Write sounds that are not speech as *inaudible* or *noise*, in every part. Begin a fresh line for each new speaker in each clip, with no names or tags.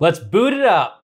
Let's boot it up.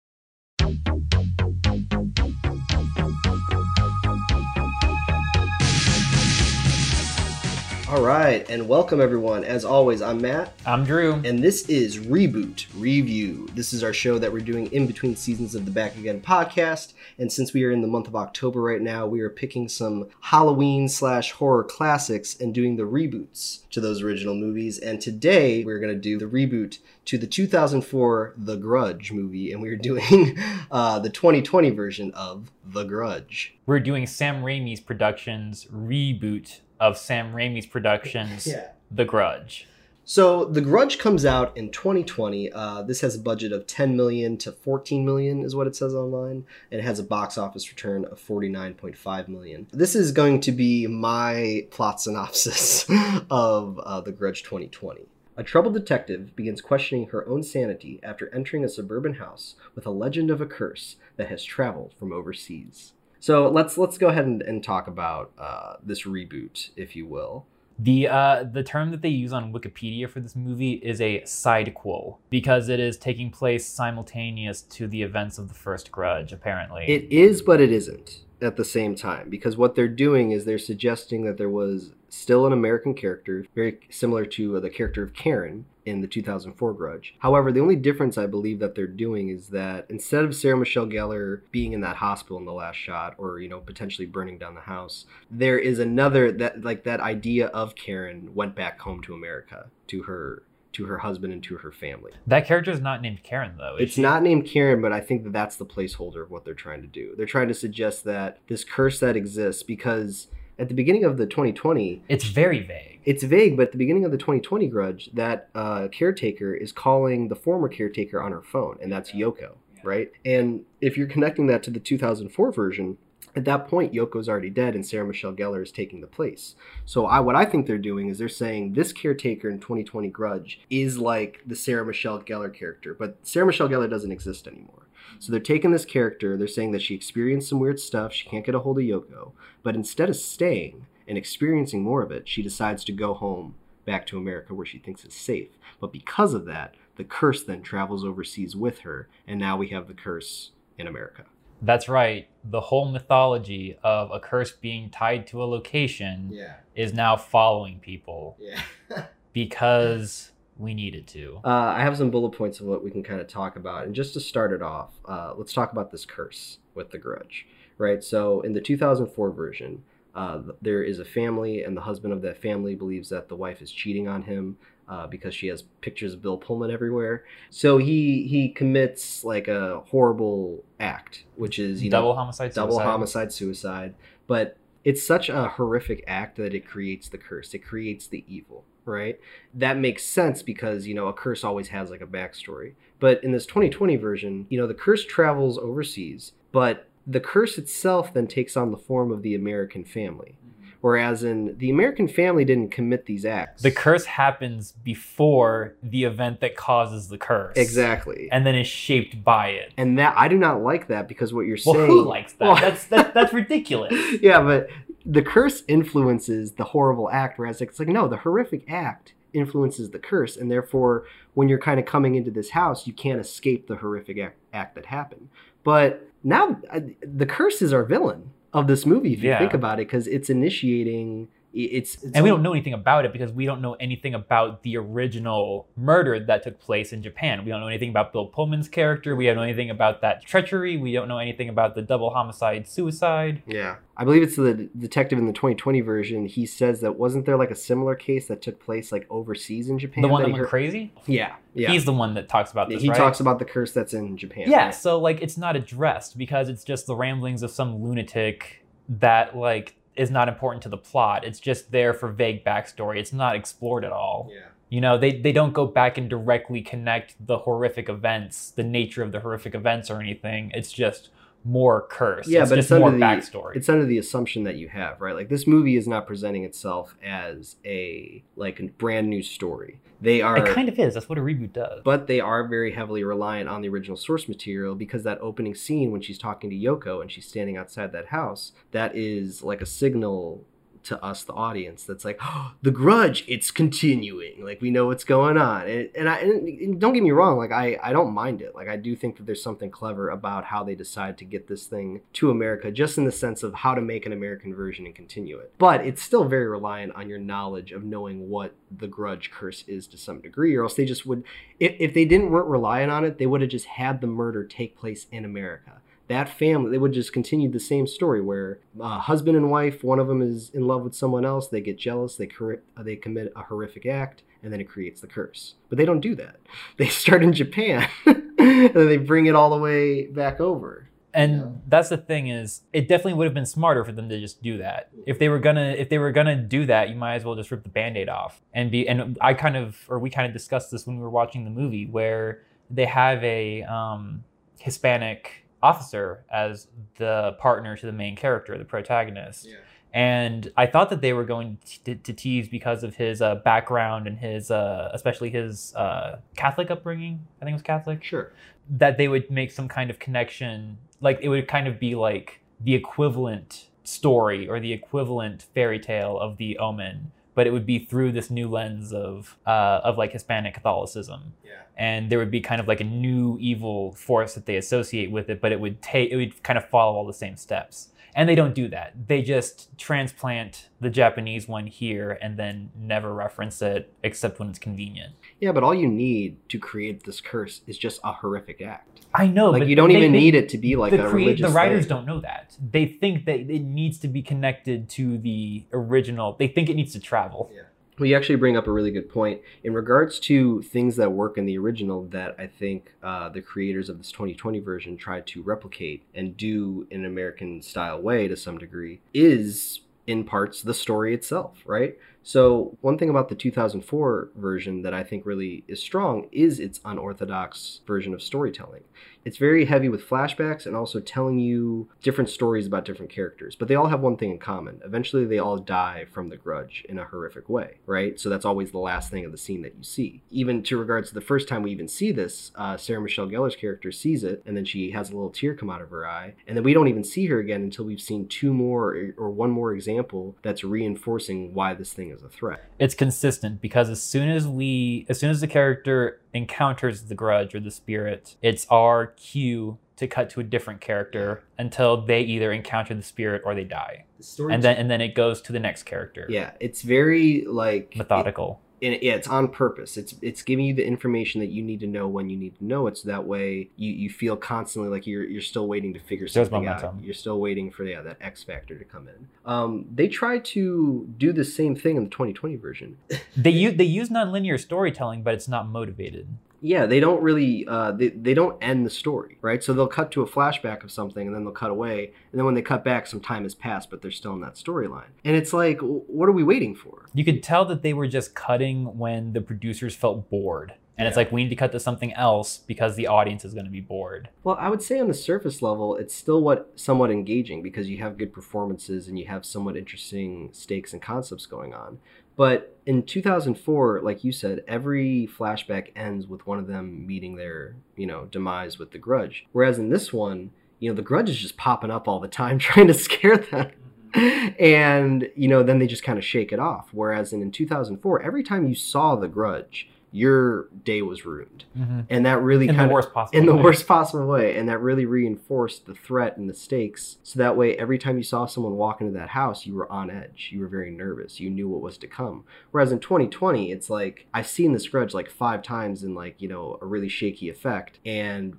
All right, and welcome everyone. As always, I'm Matt,
I'm Drew.
and this is Reboot Review. This is our show that we're doing in between seasons of the Back Again podcast. And since we are in the month of October right now, we are picking some Halloween slash horror classics and doing the reboots to those original movies. And today we're going to do the reboot to the 2004 The Grudge movie, and we're *laughs* doing uh, the 2020 version of The Grudge.
We're doing Sam Raimi's Productions reboot of Sam Raimi's Productions yeah. The Grudge.
So The Grudge comes out in 2020. Uh, this has a budget of 10 million to 14 million, is what it says online, and it has a box office return of 49.5 million. This is going to be my plot synopsis *laughs* of uh, The Grudge 2020. A troubled detective begins questioning her own sanity after entering a suburban house with a legend of a curse that has traveled from overseas. So let's let's go ahead and, and talk about uh, this reboot, if you will.
The uh, the term that they use on Wikipedia for this movie is a sidequel because it is taking place simultaneous to the events of the first Grudge. Apparently,
It is, but it isn't at the same time because what they're doing is they're suggesting that there was still an American character, very similar to uh, the character of Karen in the 2004 Grudge. However, the only difference I believe that they're doing is that instead of Sarah Michelle Gellar being in that hospital in the last shot or, you know, potentially burning down the house, there is another that like that idea of Karen went back home to America to her to her husband and to her family.
that character is not named Karen though.
It's
she?
not named Karen, but I think that that's the placeholder of what they're trying to do. They're trying to suggest that this curse that exists because at the beginning of the 2020,
It's very vague.
it's vague, but at the beginning of the 2020 grudge, that uh, caretaker is calling the former caretaker on her phone, and that's Yoko, right? And if you're connecting that to the 2004 version, at that point, Yoko's already dead, and Sarah Michelle Gellar is taking the place. So, I what I think they're doing is they're saying this caretaker in 2020 Grudge is like the Sarah Michelle Gellar character, but Sarah Michelle Gellar doesn't exist anymore. So they're taking this character, they're saying that she experienced some weird stuff, she can't get a hold of Yoko, but instead of staying and experiencing more of it, she decides to go home back to America where she thinks is safe. But because of that, the curse then travels overseas with her, and now we have the curse in America.
That's right. The whole mythology of a curse being tied to a location
Yeah.
is now following people
Yeah. *laughs*
because we needed to.
Uh, I have some bullet points of what we can kind of talk about. And just to start it off, uh, let's talk about this curse with the grudge, right? So in the 2004 version, uh, there is a family, and the husband of that family believes that the wife is cheating on him uh, because she has pictures of Bill Pullman everywhere. So he he commits like a horrible act, which is you
double
know
homicide.
double
suicide.
homicide suicide but it's such a horrific act that it creates the curse it creates the evil right that makes sense because you know a curse always has like a backstory but in this 2020 version you know the curse travels overseas but the curse itself then takes on the form of the american family whereas in the american family didn't commit these acts
The curse happens before the event that causes the curse.
exactly
And then is shaped by it.
and that i do not like that because what you're
Well,
saying Well,
who likes that?
Well-
That's *laughs* that, that's ridiculous.
yeah, but the curse influences the horrible act, whereas it's like no, the horrific act influences the curse, and therefore, when you're kind of coming into this house, you can't escape the horrific act, act that happened. But now, uh, the curse is our villain of this movie, if you
Yeah.
think about it, because it's initiating. It's, it's
And we don't know anything about it because we don't know anything about the original murder that took place in Japan. We don't know anything about Bill Pullman's character. We don't know anything about that treachery. We don't know anything about the double homicide suicide.
Yeah. I believe it's the detective in the 2020 version. He says that wasn't there like a similar case that took place like overseas in Japan?
the one that
he
went
heard-
crazy?
Yeah. Yeah.
He's the one that talks about this,
he
right?
talks about the curse that's in Japan.
yeah,
right?
so like it's not addressed because it's just the ramblings of some lunatic that like is not important to the plot. It's just there for vague backstory. It's not explored at all.
Yeah.
You know, they they don't go back and directly connect the horrific events, the nature of the horrific events or anything. It's just more curse.
Yeah,
it's
but it's
more
under the
backstory.
it's under the assumption that you have, right? Like this movie is not presenting itself as a like a brand new story. They are
it kind of is. That's what a reboot does.
but they are very heavily reliant on the original source material because that opening scene when she's talking to Yoko and she's standing outside that house, that is like a signal to us, the audience, that's like, oh, *gasps* the grudge, it's continuing. Like we know what's going on. And, and I and don't get me wrong, like I, I don't mind it. Like I do think that there's something clever about how they decide to get this thing to America, just in the sense of how to make an American version and continue it. But it's still very reliant on your knowledge of knowing what the grudge curse is to some degree, or else they just would if, if they didn't weren't relying on it, they would have just had the murder take place in America that family they would just continue the same story where uh, husband and wife one of them is in love with someone else they get jealous they cor- they commit a horrific act and then it creates the curse. But they don't do that. *laughs* They start in japan *laughs* and then they bring it all the way back over.
And
Yeah.
that's the thing is it definitely would have been smarter for them to just do that. If they were gonna if they were gonna do that you might as well just rip the band-aid off and be and i kind of or we kind of discussed this when we were watching the movie where they have a um, hispanic officer as the partner to the main character the protagonist. And I thought that they were going to, to tease because of his uh, background and his, uh, especially his uh, Catholic upbringing. I think it was Catholic.
sure.
That they would make some kind of connection, like it would kind of be like the equivalent story or the equivalent fairy tale of the Omen, but it would be through this new lens of uh, of like Hispanic Catholicism
yeah
and there would be kind of like a new evil force that they associate with it, but it would take it would kind of follow all the same steps. And they don't do that. They just transplant the Japanese one here and then never reference it except when it's convenient.
yeah but all you need to create this curse is just a horrific act
I know,
like
but
you don't
they-
even
they-
need it to be like
the
a
create
religious
the writers
thing.
don't know that. They think that it needs to be connected to the original. They think it needs to travel.
Well, you actually bring up a really good point in regards to things that work in the original that I think uh, the creators of this 2020 version tried to replicate and do in an American style way to some degree is in parts the story itself, right? So, one thing about the 2004 version that I think really is strong is its unorthodox version of storytelling. It's very heavy with flashbacks and also telling you different stories about different characters, but they all have one thing in common. Eventually, they all die from the grudge in a horrific way, right? So, that's always the last thing of the scene that you see. Even to regards to the first time we even see this, uh, Sarah Michelle Gellar's character sees it, and then she has a little tear come out of her eye, and then we don't even see her again until we've seen two more or one more example that's reinforcing why this thing is a threat.
It's consistent because as soon as we as soon as the character encounters the grudge or the spirit, it's our cue to cut to a different character until they either encounter the spirit or they die.
The story
And then and then it goes to the next character.
yeah, it's very like
Methodical.
And yeah, it's on purpose. It's it's giving you the information that you need to know when you need to know it, so that way you, you feel constantly like you're you're still waiting to figure something out. You're still waiting for yeah that X factor to come in. Um, they try to do the same thing in the 2020 version.
They use they use nonlinear storytelling, but it's not motivated.
Yeah, they don't really uh, they they don't end the story, right? So they'll cut to a flashback of something, and then they'll cut away, and then when they cut back, some time has passed, but they're still in that storyline, and it's like, what are we waiting for?
You could tell that they were just cutting when the producers felt bored. And it's like we need to cut to something else because the audience is going to be bored.
Well, I would say on the surface level, it's still what somewhat engaging because you have good performances and you have somewhat interesting stakes and concepts going on. But in 2004, like you said, every flashback ends with one of them meeting their, you know, demise with the grudge. Whereas in this one, you know, the grudge is just popping up all the time *laughs* trying to scare them. Mm-hmm. and, you know, then they just kind of shake it off. Whereas in, in 2004, every time you saw the grudge, your day was ruined. Mm-hmm. And that really
In
kind
the
of
worst possible
in the
way.
worst possible way. And that really reinforced the threat and the stakes. So that way every time you saw someone walk into that house you were on edge. You were very nervous. You knew what was to come. Whereas in 2020 it's like i've seen this grudge like five times in like you know a really shaky effect. And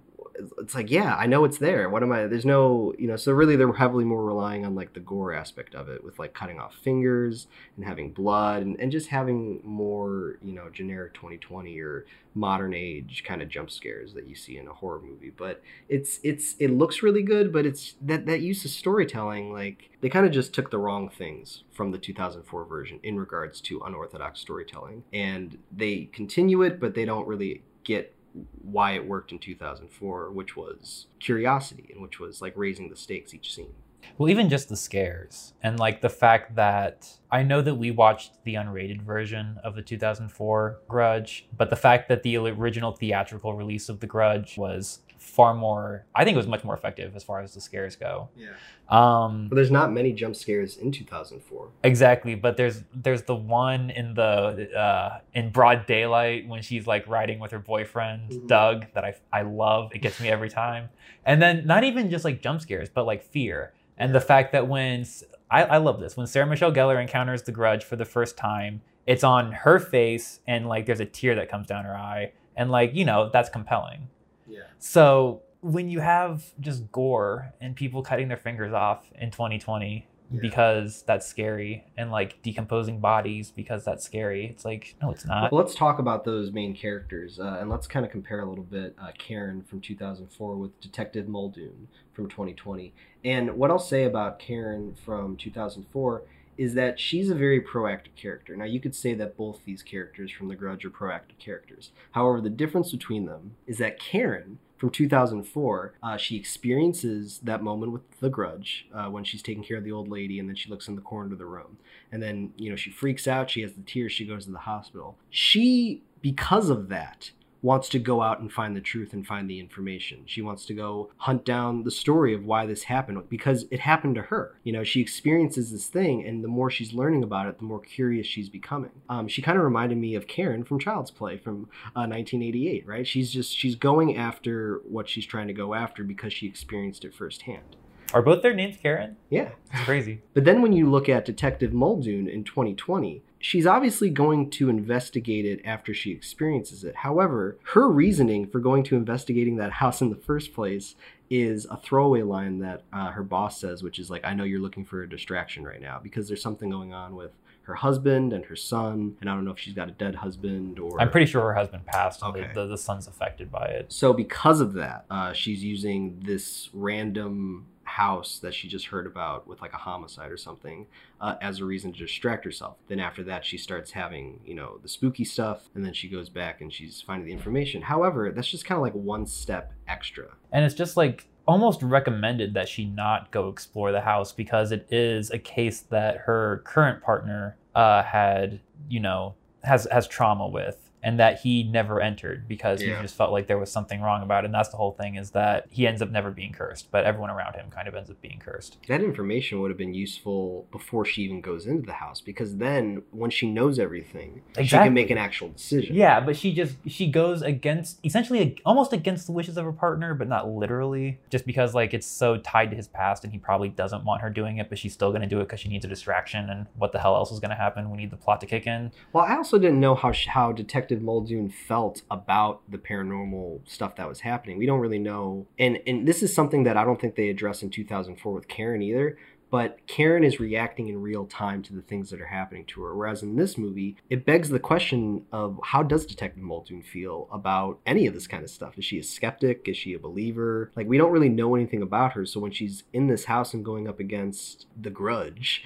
it's like yeah i know it's there. What am i there's no you know so really they're heavily more relying on like the gore aspect of it with like cutting off fingers and having blood and, and just having more you know generic 2020 or modern age kind of jump scares that you see in a horror movie. But it's it's it looks really good but it's that that use of storytelling like they kind of just took the wrong things from the 2004 version in regards to unorthodox storytelling. And they continue it but they don't really get why it worked in 2004 which was curiosity and which was like raising the stakes each scene.
Well, even just the scares and like the fact that I know that we watched the unrated version of the 2004 Grudge, but the fact that the original theatrical release of The Grudge was far more, I think it was much more effective as far as the scares go.
Yeah.
Um,
But there's not many jump scares in 2004.
Exactly, but there's there's the one in the uh, in broad daylight when she's like riding with her boyfriend
Mhm.
Doug that I I love. It gets me every time. And then not even just like jump scares, but like fear and the fact that when I, I love this when Sarah Michelle Gellar encounters the Grudge for the first time, it's on her face and like there's a tear that comes down her eye and like you know that's compelling.
Yeah.
So when you have just gore and people cutting their fingers off in 2020
Yeah.
because that's scary and like decomposing bodies because that's scary, it's like no, it's not.
Well, let's talk about those main characters, uh, and let's kind of compare a little bit uh, Karen from 2004 with Detective Muldoon from 2020. And what I'll say about Karen from 2004 is that she's a very proactive character. Now, you could say that both these characters from The Grudge are proactive characters. However, the difference between them is that Karen from 2004, uh, she experiences that moment with The Grudge uh, when she's taking care of the old lady, and then she looks in the corner of the room and then you know she freaks out she has the tears she goes to the hospital she because of that wants to go out and find the truth and find the information. She wants to go hunt down the story of why this happened because it happened to her. You know she experiences this thing and the more she's learning about it the more curious she's becoming. Um, she kind of reminded me of karen from child's play from uh, 1988 right? She's just she's going after what she's trying to go after because she experienced it firsthand.
Are both their names Karen?
yeah.
It's crazy.
but then when you look at Detective Muldoon in 2020, she's obviously going to investigate it after she experiences it. However, her reasoning for going to investigating that house in the first place is a throwaway line that uh, her boss says, which is like, I know you're looking for a distraction right now because there's something going on with her husband and her son. And I don't know if she's got a dead husband or.
I'm pretty sure her husband passed.
Okay.
The, the, the son's affected by it.
So because of that, uh, she's using this random house that she just heard about with like a homicide or something uh, as a reason to distract herself. Then after that, she starts having you know the spooky stuff, and then she goes back and she's finding the information. However, that's just kind of like one step extra.
And it's just like almost recommended that she not go explore the house because it is a case that her current partner uh, had, you know, has has trauma with and that he never entered because
Yeah.
he just felt like there was something wrong about it. And that's the whole thing is that he ends up never being cursed, but everyone around him kind of ends up being cursed.
That information would have been useful before she even goes into the house because then when she knows everything, she can make an actual decision.
Yeah, but she just she goes against essentially almost against the wishes of her partner, but not literally, just because like it's so tied to his past and he probably doesn't want her doing it, but she's still going to do it because she needs a distraction. And what the hell else is going to happen? We need the plot to kick in.
Well, I also didn't know how how Detective Muldoon felt about the paranormal stuff that was happening. We don't really know, and and this is something that I don't think they addressed in 2004 with Karen either. But Karen is reacting in real time to the things that are happening to her, whereas in this movie, it begs the question of how does Detective Muldoon feel about any of this kind of stuff? Is she a skeptic? Is she a believer? Like we don't really know anything about her, so when she's in this house and going up against the Grudge,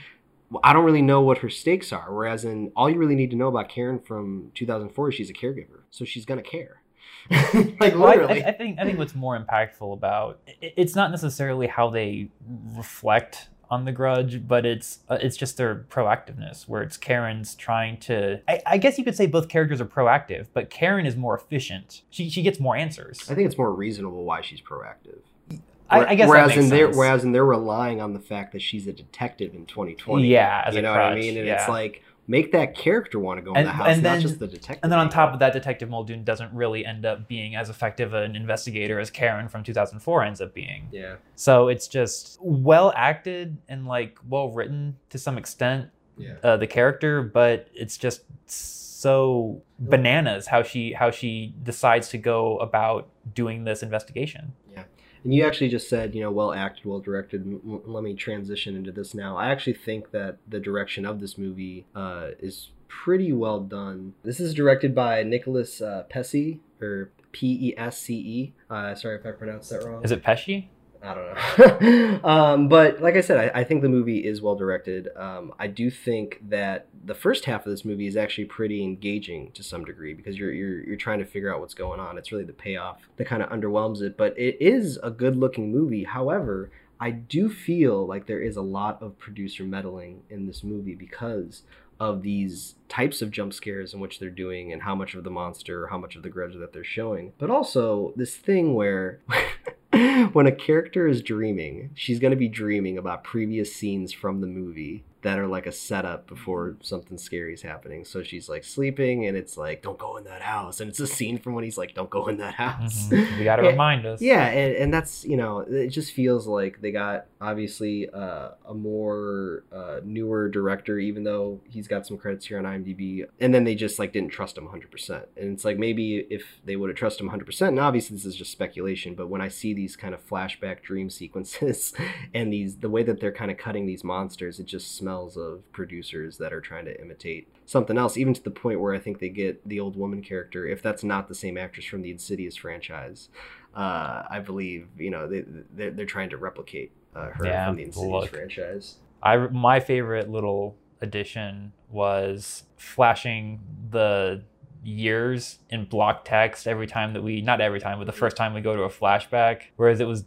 I don't really know what her stakes are. Whereas in all you really need to know about Karen from 2004 is she's a caregiver, so she's gonna care. *laughs* like
Well,
literally.
I, I think I think what's more impactful about it's not necessarily how they reflect on the grudge, but it's uh, it's just their proactiveness, where it's Karen's trying to. I, I guess you could say both characters are proactive, but Karen is more efficient. She she gets more answers.
I think it's more reasonable why she's proactive.
I, I guess
whereas in their whereas in they're relying on the fact that she's a detective in 2020.
Yeah, as
you know what I mean. And
yeah.
it's like make that character want to go in the house,
and
not
then-
just the detective.
And then on top of that, Detective Muldoon doesn't really end up being as effective an investigator as Karen from 2004 ends up being.
yeah,
So it's just well acted and like well written to some extent,
yeah.
uh, the character, but it's just so bananas how she how she decides to go about doing this investigation.
And you actually just said, you know, well acted, well directed. M- Let me transition into this now. I actually think that the direction of this movie uh, is pretty well done. This is directed by Nicolas uh, Pesce, or P E S C E. Uh, sorry if I pronounced that wrong.
Is it Pesci?
I don't know. *laughs* um, but like I said, I, I think the movie is well directed. Um, I do think that the first half of this movie is actually pretty engaging to some degree because you're you're you're trying to figure out what's going on. It's really the payoff that kind of underwhelms it, but it is a good looking movie. However, I do feel like there is a lot of producer meddling in this movie because of these types of jump scares in which they're doing and how much of the monster, how much of the grudge that they're showing. But also this thing where *laughs* when a character is dreaming, she's going to be dreaming about previous scenes from the movie that are like a setup before something scary is happening. So she's like sleeping and it's like, don't go in that house. And it's a scene from when he's like, don't go in that house.
Mhm. We got to remind us.
Yeah, and, and that's you know it just feels like they got obviously uh, a more uh, newer director, even though he's got some credits here on IMDb, and then they just like didn't trust him 100. percent And it's like maybe if they would have trusted him 100, percent and obviously this is just speculation, but when I see these kind of flashback dream *laughs* sequences and these the way that they're kind of cutting these monsters, it just smells of producers that are trying to imitate something else, even to the point where I think they get the old woman character, if that's not the same actress from the Insidious franchise uh, I believe you know they they're, they're trying to replicate uh, her
Yeah,
from the Insidious
look.
franchise.
I my favorite little addition was flashing the years in block text every time that we not every time but the first time we go to a flashback whereas it was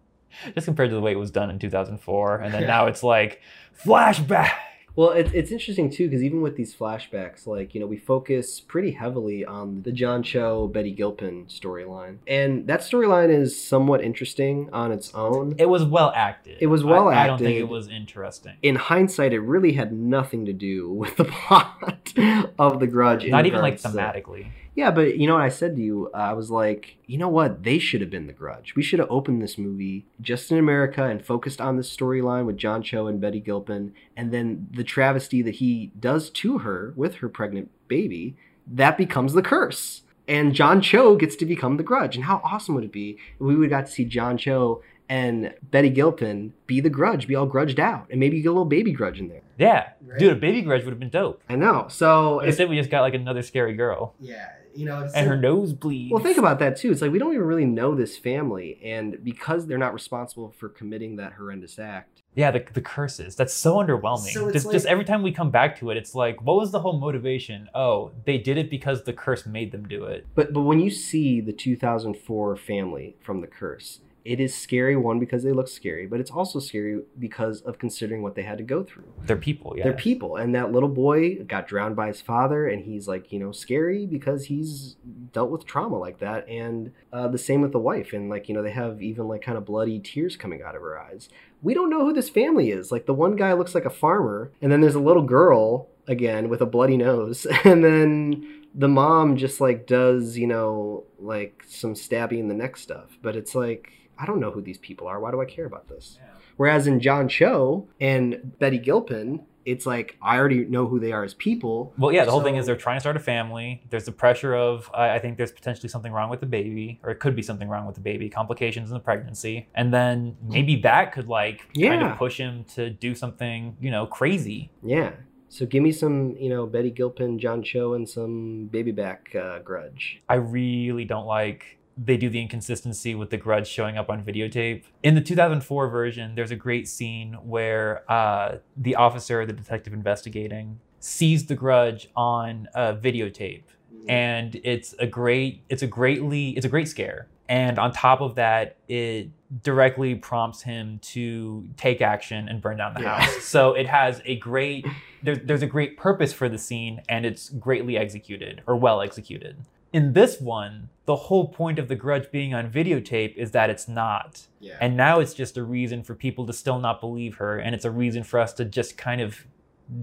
*laughs* just compared to the way it was done in 2004 and then
Yeah.
now it's like flashback
Well, it's it's interesting too because even with these flashbacks, like you know, we focus pretty heavily on the John Cho Betty Gilpin storyline, and that storyline is somewhat interesting on its own.
it was well acted
It was well
I, I don't think it was interesting
in hindsight, it really had nothing to do *laughs* with the plot of The Grudge.
not even like thematically
Yeah, but you know what I said to you? Uh, I was like, you know what? They should have been the grudge. We should have opened this movie just in America and focused on this storyline with John Cho and Betty Gilpin, and then the travesty that he does to her with her pregnant baby, that becomes the curse. And John Cho gets to become the grudge. And how awesome would it be if we would have got to see John Cho and Betty Gilpin be the grudge, be all grudged out, and maybe you get a little baby grudge in there.
yeah
Right.
dude a baby grudge would have been dope
I know. So
instead we just got like another scary girl
yeah, you know,
and her nose bleeds
Well, think about that too. It's like we don't even really know this family, and because they're not responsible for committing that horrendous act.
Yeah, the, the curses. That's so underwhelming.
So it's
just,
like-
just every time we come back to it, it's like, what was the whole motivation? Oh, they did it because the curse made them do it.
But but when you see the 2004 family from The Curse, it is scary. One because they look scary, but it's also scary because of considering what they had to go through.
They're people, yeah.
They're people, and that little boy got drowned by his father, and he's like, you know, scary because he's dealt with trauma like that, and uh, the same with the wife, and like, you know, they have even like kind of bloody tears coming out of her eyes. We don't know who this family is. Like, the one guy looks like a farmer, and then there's a little girl again with a bloody nose, *laughs* and then the mom just like does, you know, like some stabbing in the neck stuff, but it's like. I don't know who these people are. Why do I care about this? Whereas in John Cho and Betty Gilpin, it's like I already know who they are as people.
Well, yeah, the whole thing is they're trying to start a family. There's the pressure of, I, I think there's potentially something wrong with the baby, or it could be something wrong with the baby, complications in the pregnancy. And then maybe that could, like, kind of push him to do something, you know, crazy.
Yeah. So give me some, you know, Betty Gilpin, John Cho, and some baby back uh, grudge.
I really don't like they do the inconsistency with the grudge showing up on videotape. In the 2004 version, there's a great scene where uh, the officer, the detective investigating, sees the grudge on a videotape. And it's a great, it's a greatly, it's a great scare. And on top of that, it directly prompts him to take action and burn down the
Yeah.
house. So it has a great, there's, there's a great purpose for the scene and it's greatly executed or well executed. In this one, the whole point of the grudge being on videotape is that it's not.
Yeah.
And now it's just a reason for people to still not believe her. And it's a reason for us to just kind of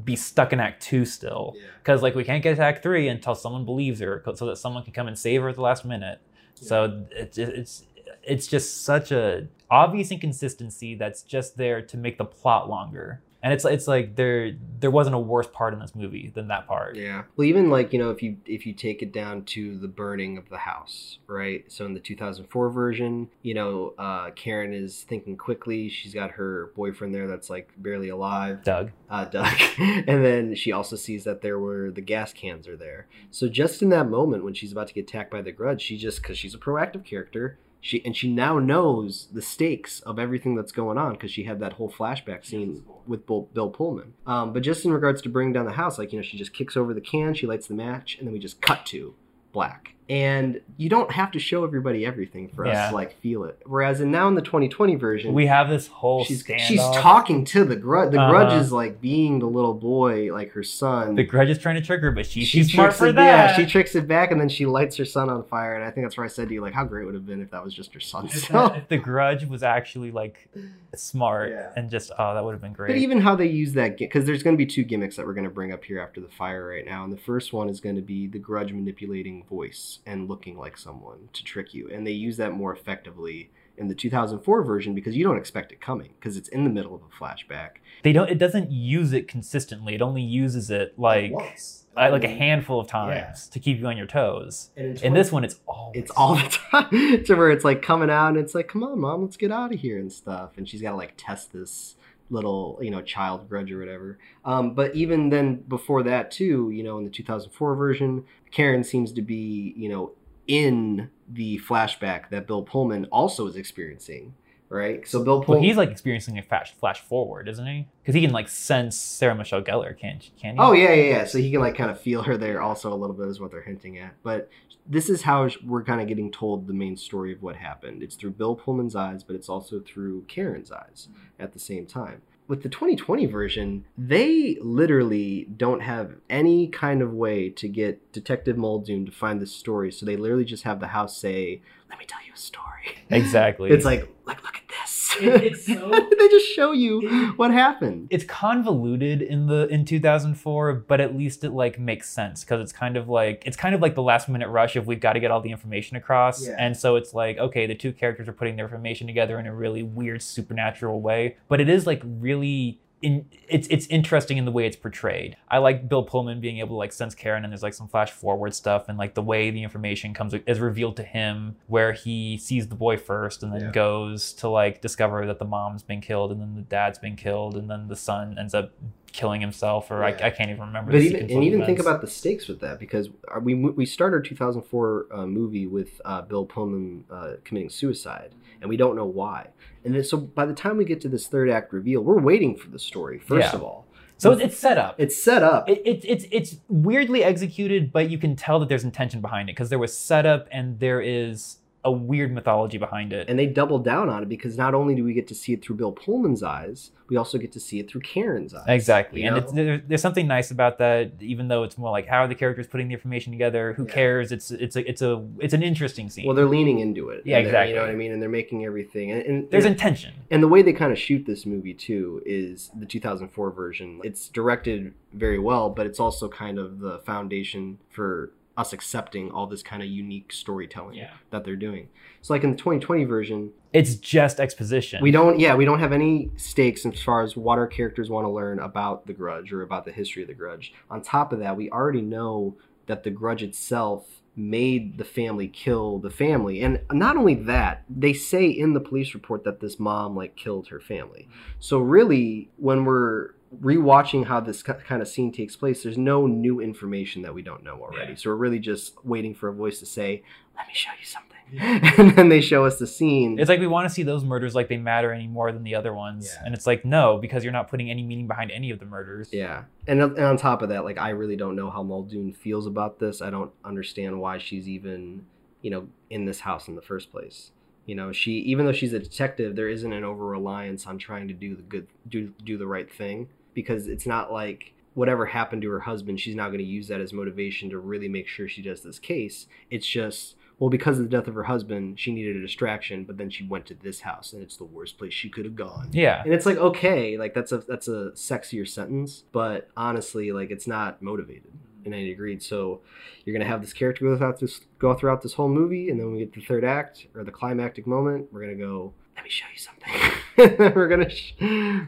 be stuck in Act Two still.
Yeah.
Because, like, we can't get to Act Three until someone believes her, so that someone can come and save her at the last minute. So it's, it's, it's just such a obvious inconsistency that's just there to make the plot longer. And it's it's like there there wasn't a worse part in this movie than that part.
Yeah. Well, even like you know, if you if you take it down to the burning of the house, right? So in the 2004 version, you know, uh, Karen is thinking quickly. She's got her boyfriend there that's like barely alive.
Doug.
uh, Doug. *laughs* and then she also sees that there were the gas cans are there. So just in that moment when she's about to get attacked by the grudge, she just because she's a proactive character, she and she now knows the stakes of everything that's going on because she had that whole flashback scene with Bill, Bill Pullman. Um, but just in regards to bringing down the house, like you know, she just kicks over the can, she lights the match, and then we just cut to black. And you don't have to show everybody everything for us to like feel it. Whereas in now in the 2020 version,
We have this whole
she's
standoff.
she's talking to the grudge. The
Uh-huh.
grudge is like being the little boy, like her son.
The grudge is trying to trick her, but she's
she
too smart
tricks
for
it,
that.
Yeah, she tricks it back, and then she lights her son on fire. And I think that's where I said to you, like, how great would have been if that was just her son. *laughs* So. *laughs*
the grudge was actually like smart
Yeah.
and just oh that would have been great.
But even how they use that, because there's going to be two gimmicks that we're going to bring up here after the fire right now. And the first one is going to be the grudge manipulating voice and looking like someone to trick you. And they use that more effectively in the 2004 version because you don't expect it coming because it's in the middle of a flashback.
they don't it doesn't use it consistently. It only uses it like
Once.
uh, like a handful of times to keep you on your toes.
And
In this one it's all
it's all the *laughs* time to where it's like coming out and it's like, come on, mom, let's get out of here and stuff. And she's got to like test this little, you know, child grudge or whatever. Um, but even then, before that, too, you know, in the 2004 version, Karen seems to be, you know, in the flashback that Bill Pullman also is experiencing, right? So Bill
Well,
Pullman.
he's like experiencing a flash flash forward, isn't he? Because he can like sense Sarah Michelle Gellar, can't can he?
Oh yeah, yeah, yeah. So he can like kind of feel her there also a little bit is what they're hinting at. But this is how we're kind of getting told the main story of what happened. It's through Bill Pullman's eyes, but it's also through Karen's eyes mm-hmm. at the same time. With the 2020 version, they literally don't have any kind of way to get Detective Muldoon to find this story. So they literally just have the house say, "Let me tell you a story." *laughs*
exactly.
It's like, like look at.
It- it's so- *laughs*
they just show you what happened.
it's convoluted in the in 2004 but at least it like makes sense because it's kind of like it's kind of like the last minute rush of we've got to get all the information across
Yeah.
and so it's like okay the two characters are putting their information together in a really weird supernatural way but it is like really in, it's it's interesting in the way it's portrayed. I like Bill Pullman being able to like sense Karen, and there's like some flash forward stuff, and like the way the information comes is revealed to him, where he sees the boy first, and then
Yeah.
goes to like discover that the mom's been killed, and then the dad's been killed, and then the son ends up killing himself, or
Yeah.
I, I can't even remember.
But even and even think about the stakes with that because we we started our 2004 uh, movie with uh, Bill Pullman uh, committing suicide, and we don't know why. And then, so by the time we get to this third act reveal, we're waiting for the story. First
Yeah.
of all,
so it's, it's set up.
it's set up.
it, it, it's it's weirdly executed, but you can tell that there's intention behind it because there was setup and there is a weird mythology behind it.
and they double down on it because not only do we get to see it through Bill Pullman's eyes, we also get to see it through Karen's eyes.
Exactly,
you
and
know?
it's, there, there's something nice about that. Even though it's more like how are the characters putting the information together? Who
Yeah.
cares? It's it's a it's a it's an interesting scene.
well, they're leaning into it.
Yeah,
exactly. You know what I mean? And they're making everything. And, and
there's
and-
intention.
And the way they kind of shoot this movie too is the 2004 version. It's directed very well, but it's also kind of the foundation for us accepting all this kind of unique storytelling
Yeah.
that they're doing. So like in the 2020 version,
It's just exposition.
we don't yeah, we don't have any stakes as far as what our characters want to learn about the grudge or about the history of the grudge. On top of that, we already know that the grudge itself made the family kill the family. And not only that, they say in the police report that this mom like killed her family. So really when we're rewatching how this kind of scene takes place, there's no new information that we don't know already.
Yeah.
So we're really just waiting for a voice to say, "Let me show you something." *laughs* and then they show us the scene.
It's like we want to see those murders like they matter any more than the other ones,
Yeah.
and it's like no, because you're not putting any meaning behind any of the murders.
Yeah, and and on top of that, like I really don't know how Muldoon feels about this. I don't understand why she's even, you know, in this house in the first place. You know, she even though she's a detective, there isn't an over reliance on trying to do the good, do do the right thing because it's not like whatever happened to her husband, she's not going to use that as motivation to really make sure she does this case. It's just well because of the death of her husband, she needed a distraction, but then she went to this house and it's the worst place she could have gone.
Yeah.
And it's like okay, like that's a that's a sexier sentence, but honestly, like it's not motivated in any degree. So you're gonna have this character go throughout this go throughout this whole movie, and then we get the third act or the climactic moment, we're gonna go. Let me show you something. *laughs* we're gonna sh-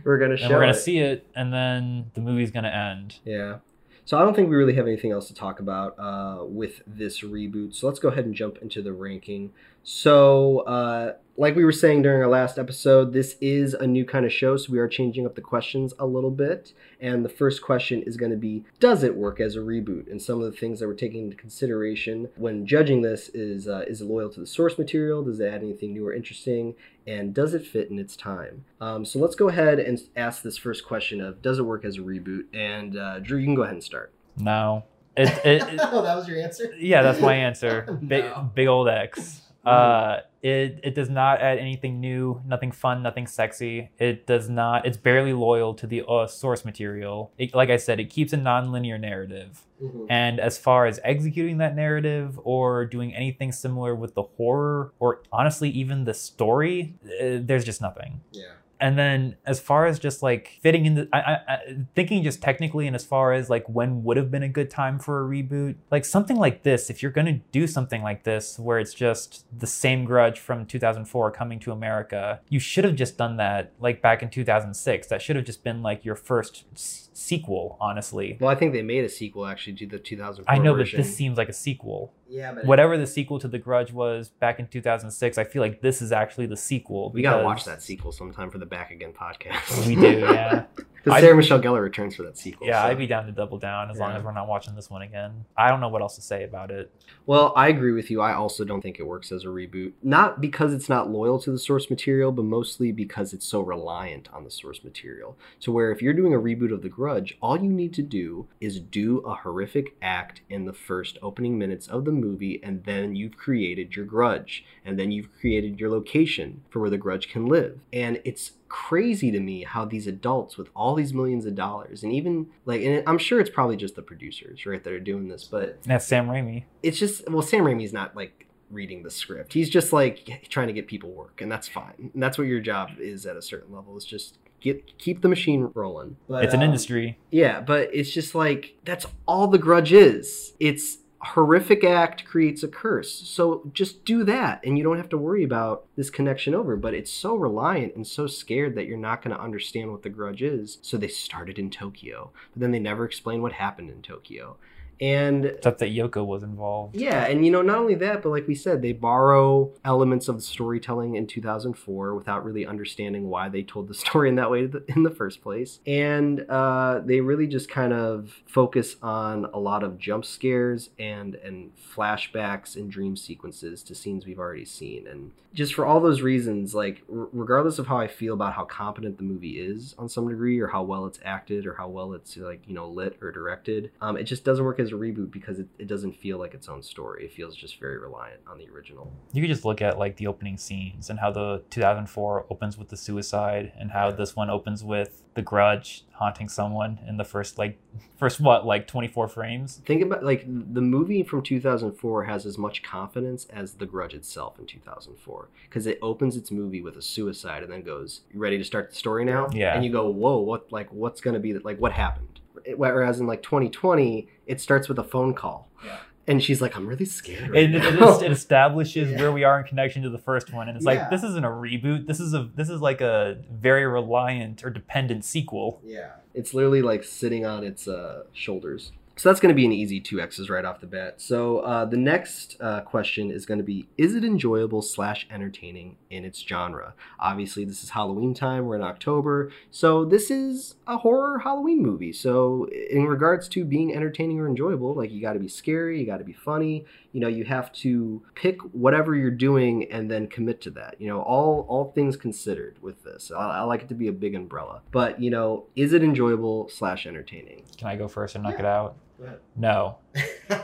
we're gonna show.
and we're gonna
it.
see it, and then the movie's gonna end.
Yeah. So I don't think we really have anything else to talk about uh, with this reboot. So let's go ahead and jump into the ranking. So, uh, like we were saying during our last episode, this is a new kind of show, so we are changing up the questions a little bit. And the first question is going to be Does it work as a reboot? And some of the things that we're taking into consideration when judging this is uh, Is it loyal to the source material? Does it add anything new or interesting? And does it fit in its time? Um, so let's go ahead and ask this first question of Does it work as a reboot? And uh, Drew, you can go ahead and start.
No, It, it, *laughs* it-
oh, that was your answer.
yeah, that's my answer. *laughs* Big, big old X. Uh, it it does not add anything new, nothing fun, nothing sexy. It does not. It's barely loyal to the uh, source material. It, like I said, it keeps a non-linear narrative.
Mhm.
And as far as executing that narrative or doing anything similar with the horror or honestly even the story, uh, there's just nothing.
Yeah.
And then as far as just like fitting in the, I, I, I, thinking just technically and as far as like when would have been a good time for a reboot, like something like this, if you're going to do something like this where it's just the same grudge from 2004 coming to America, you should have just done that like back in 2006. That should have just been like your first s- sequel, honestly.
Well, I think they made a sequel actually to the 2004
I know,
version.
but this seems like a sequel.
Yeah, but
Whatever the sequel to The Grudge was back in 2006, I feel like this is actually the sequel.
we gotta watch that sequel sometime for the Back Again podcast.
We do, yeah. *laughs*
Because Sarah Michelle Gellar returns for that sequel.
Yeah,
so-
I'd be down to double down as long as we're not watching this one again. I don't know what else to say about it.
Well, I agree with you. I also don't think it works as a reboot. Not because it's not loyal to the source material, but mostly because it's so reliant on the source material. So, where if you're doing a reboot of The Grudge, all you need to do is do a horrific act in the first opening minutes of the movie, and then you've created your grudge. And then you've created your location for where the grudge can live. And it's crazy to me how these adults with all these millions of dollars and even like and i'm sure it's probably just the producers right that are doing this but
That's Sam Raimi.
it's just well sam raimi's not like reading the script he's just like trying to get people work and that's fine and that's what your job is at a certain level is just get keep the machine rolling but,
it's an
um,
industry.
yeah but it's just like that's all the grudge is it's horrific act creates a curse. So just do that and you don't have to worry about this connection over. But it's so reliant and so scared that you're not going to understand what the grudge is. So they started in tokyo but then they never explain what happened in tokyo and
Except that Yoko was involved.
yeah, and you know, not only that, but like we said, they borrow elements of the storytelling in 2004 without really understanding why they told the *laughs* story in that way in the first place. And uh, they really just kind of focus on a lot of jump scares and and flashbacks and dream sequences to scenes we've already seen. And just for all those reasons, like r- regardless of how I feel about how competent the movie is on some degree, or how well it's acted, or how well it's like you know lit or directed, um, it just doesn't work as a reboot because it, it doesn't feel like its own story. It feels just very reliant on the original.
You could just look at like the opening scenes and how the 2004 opens with the suicide and how this one opens with the grudge haunting someone in the first like *laughs* first what like 24 frames.
Think about like the movie from 2004 has as much confidence as The Grudge itself in 2004 because it opens its movie with a suicide and then goes, "You ready to start the story now?"
Yeah.
and you go, "Whoa, what like what's gonna be the, like what happened?" Whereas in like 2020, it starts with a phone call.
Yeah.
And she's like, I'm really scared. Right
It, it,
now."
it establishes
Yeah.
where we are in connection to the first one, and it's
Yeah.
like this isn't a reboot. This is a this is like a very reliant or dependent sequel.
Yeah.
It's literally like sitting on its uh, shoulders. So that's going to be an easy two X's right off the bat. So uh, the next uh, question is going to be: Is it enjoyable slash entertaining in its genre? Obviously, this is Halloween time. We're in October, so this is a horror Halloween movie. So in regards to being entertaining or enjoyable, like you got to be scary, you got to be funny. You know, you have to pick whatever you're doing and then commit to that. You know, all all things considered with this. I, I like it to be a big umbrella, but you know, is it enjoyable slash entertaining?
Can I go first and knock
Yeah.
it out?
Go ahead.
No. *laughs*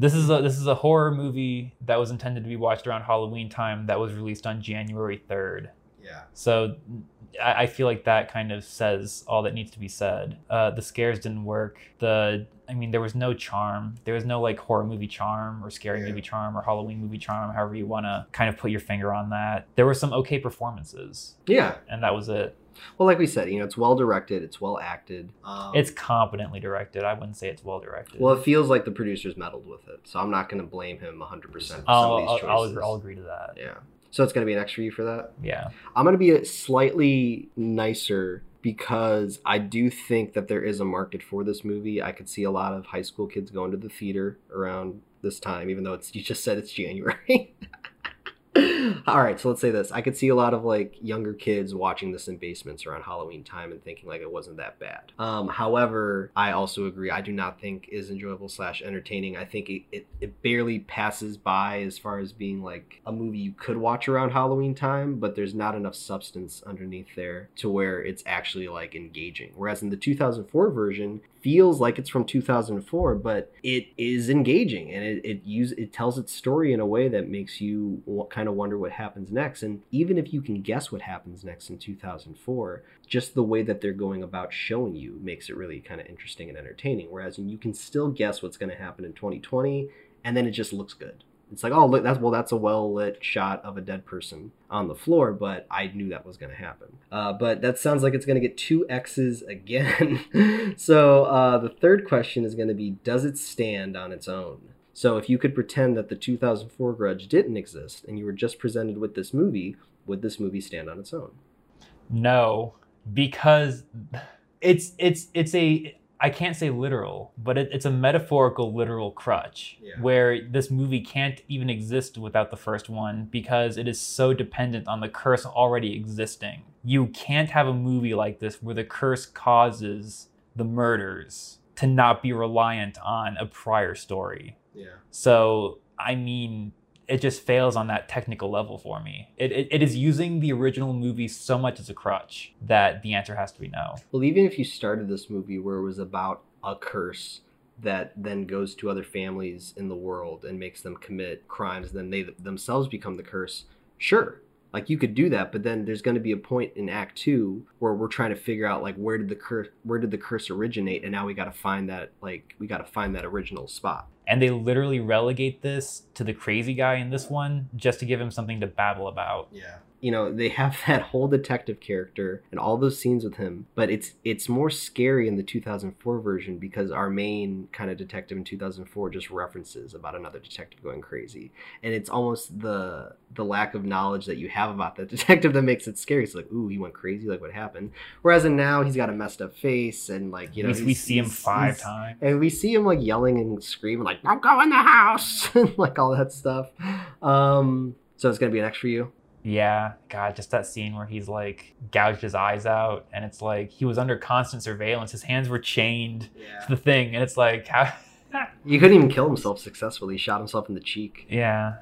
This is a this is a horror movie that was intended to be watched around Halloween time that was released on January third.
yeah.
So I, I feel like that kind of says all that needs to be said. Uh, the scares didn't work. The I mean, there was no charm. There was no like horror movie charm or scary
Yeah.
movie charm or Halloween movie charm, however you want to kind of put your finger on that. There were some okay performances,
Yeah.
and that was it.
Well, like we said, you know, it's well directed, it's well acted.
Um,
It's competently directed. I wouldn't say it's well directed.
Well, it feels like the producers meddled with it, so I'm not going to blame him 100% for some
I'll,
of these
I'll,
choices.
I'll, agree- I'll agree to that.
Yeah. So it's going to be an extra for you for that.
Yeah.
I'm going to be slightly nicer because I do think that there is a market for this movie. I could see a lot of high school kids going to the theater around this time, even though it's you just said it's January. *laughs* All right, so let's say this. I could see a lot of like younger kids watching this in basements around Halloween time and thinking like it wasn't that bad. Um, however, I also agree. I do not think is enjoyable slash entertaining. I think it, it, it barely passes by as far as being like a movie you could watch around Halloween time, but there's not enough substance underneath there to where it's actually like engaging. Whereas in the 2004 version, feels like it's from 2004 but it is engaging and it it use it tells its story in a way that makes you kind of wonder what happens next. And even if you can guess what happens next in 2004 just the way that they're going about showing you makes it really kind of interesting and entertaining. Whereas you can still guess what's going to happen in 2020 and then it just looks good it's like, oh, look, that's well, that's a well lit shot of a dead person on the floor, but I knew that was going to happen. Uh, but that sounds like it's going to get two X's again. *laughs* so uh, the third question is going to be, does it stand on its own? So if you could pretend that the 2004 Grudge didn't exist and you were just presented with this movie, would this movie stand on its own?
No, because it's it's it's a I can't say literal, but it, it's a metaphorical, literal crutch
Yeah.
where this movie can't even exist without the first one because it is so dependent on the curse already existing. You can't have a movie like this where the curse causes the murders to not be reliant on a prior story.
Yeah.
So, I mean, it just fails on that technical level for me. It, it, it is using the original movie so much as a crutch that the answer has to be no.
Well, even if you started this movie where it was about a curse that then goes to other families in the world and makes them commit crimes, then they themselves become the curse, sure. Like you could do that, but then there's going to be a point in Act Two where we're trying to figure out like where did the curse where did the curse originate, and now we got to find that like we got to find that original spot.
And they literally relegate this to the crazy guy in this one just to give him something to babble about.
Yeah. You know, they have *laughs* that whole detective character and all those scenes with him, but it's it's more scary in the 2004 version because our main kind of detective in 2004 just references about another detective going crazy. And it's almost the the lack of knowledge that you have about that *laughs* detective that makes it scary. It's like, ooh, he went crazy, like what happened? Whereas in now he's got a messed up face and like, you know,
we, we see him five times.
and we see him like yelling and screaming like don't go in the house *laughs* and like all that stuff um so it's gonna be an X for you
Yeah, God, just that scene where he's like gouged his eyes out, and it's like he was under constant surveillance. His hands were chained to the thing, and it's like, how? *laughs*
he couldn't even kill himself successfully he shot himself in the cheek
yeah,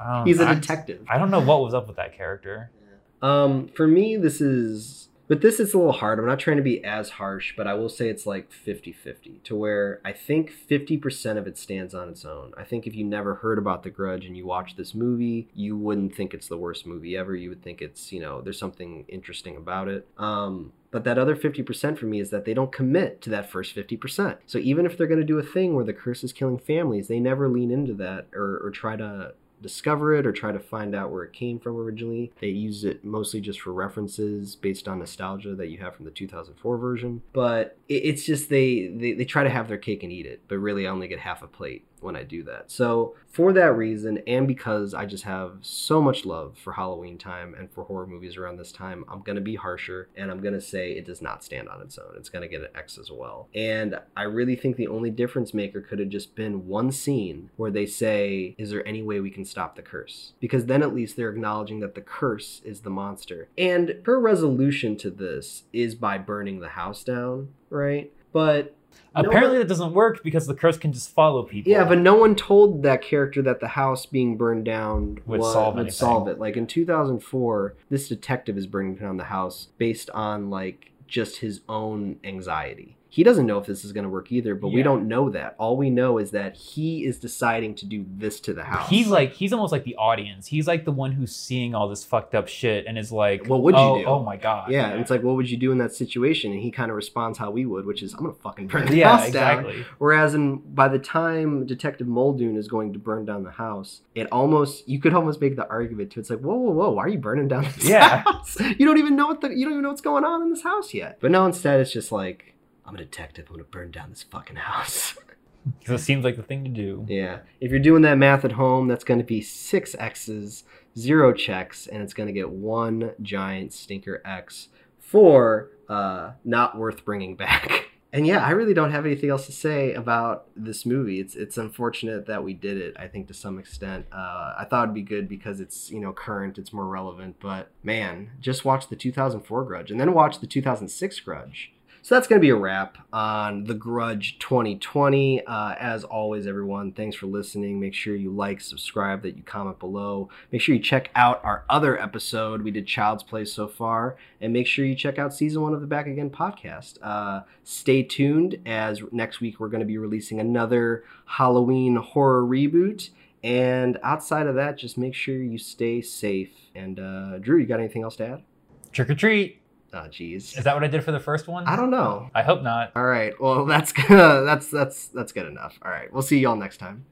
I *laughs* don't-
he's a
I-
detective
I don't know what was up with that character.
um for me this is but this is a little hard. I'm not trying to be as harsh but i will say it's like 50-50 to where i think 50% of it stands on its own. I think if you never heard about the grudge and you watch this movie you wouldn't think it's the worst movie ever. You would think it's you know there's something interesting about it. Um but that other 50% for me is that they don't commit to that first 50%. So even if they're going to do a thing where the curse is killing families, they never lean into that or, or try to discover it or try to find out where it came from originally. They use it mostly just for references based on nostalgia that you have from the 2004 version. But it's just they, they they try to have their cake and eat it, but really I only get half a plate when I do that. So for that reason, and because I just have so much love for Halloween time and for horror movies around this time, I'm gonna be harsher and I'm gonna say it does not stand on its own. It's gonna get an X as well. And I really think the only difference maker could have just been one scene where they say, Is there any way we can stop the curse? Because then at least they're acknowledging that the curse is the monster. And her resolution to this is by burning the house down, right? But no
Apparently,
one-
that doesn't work because the curse can just follow people.
yeah, but no one told that character that the house being burned down
Would
wa-
solve
would solve it. Like in 2004, this detective is burning down the house based on like just his own anxiety. He doesn't know if this is going to work either, but we don't know that. All we know is that he is deciding to do this to the house.
He's like he's almost like the audience. He's like the one who's seeing all this fucked up shit and is like,
What would you
oh,
do?
Oh my god.
yeah, and it's like, what would you do in that situation? And he kind of responds how we would, which is, I'm gonna fucking burn the
yeah,
house down.
exactly.
Whereas in by the time Detective Muldoon is going to burn down the house, it almost you could almost make the argument to it's like, whoa, whoa, whoa, why are you burning down this
Yeah.
house? *laughs* You don't even know what the you don't even know what's going on in this house yet. But no, instead it's just like, I'm a detective, I'm gonna burn down this fucking house. *laughs*
Because it seems like the thing to do.
yeah. If you're doing that math at home, that's gonna be six X's, zero checks, and it's gonna get one giant stinker X for uh not worth bringing back. *laughs* and yeah, I really don't have anything else to say about this movie. It's it's unfortunate that we did it. I think to some extent, uh, I thought it'd be good because it's you know current, it's more relevant. But man, just watch the 2004 Grudge and then watch the 2006 Grudge. So that's going to be a wrap on The Grudge 2020. Uh, as always, everyone, thanks for listening. Make sure you like, subscribe, that you comment below. Make sure you check out our other episode. We did Child's Play so far. And make sure you check out season one of the Back Again podcast. Uh, stay tuned as next week we're going to be releasing another Halloween horror reboot. And outside of that, just make sure you stay safe. And uh, Drew, you got anything else to add?
Trick or treat.
Oh, jeez.
Is that what I did for the first one?
I don't know.
I hope not.
All right. Well, *laughs* that's that's that's that's good enough. All right. We'll see y'all next time.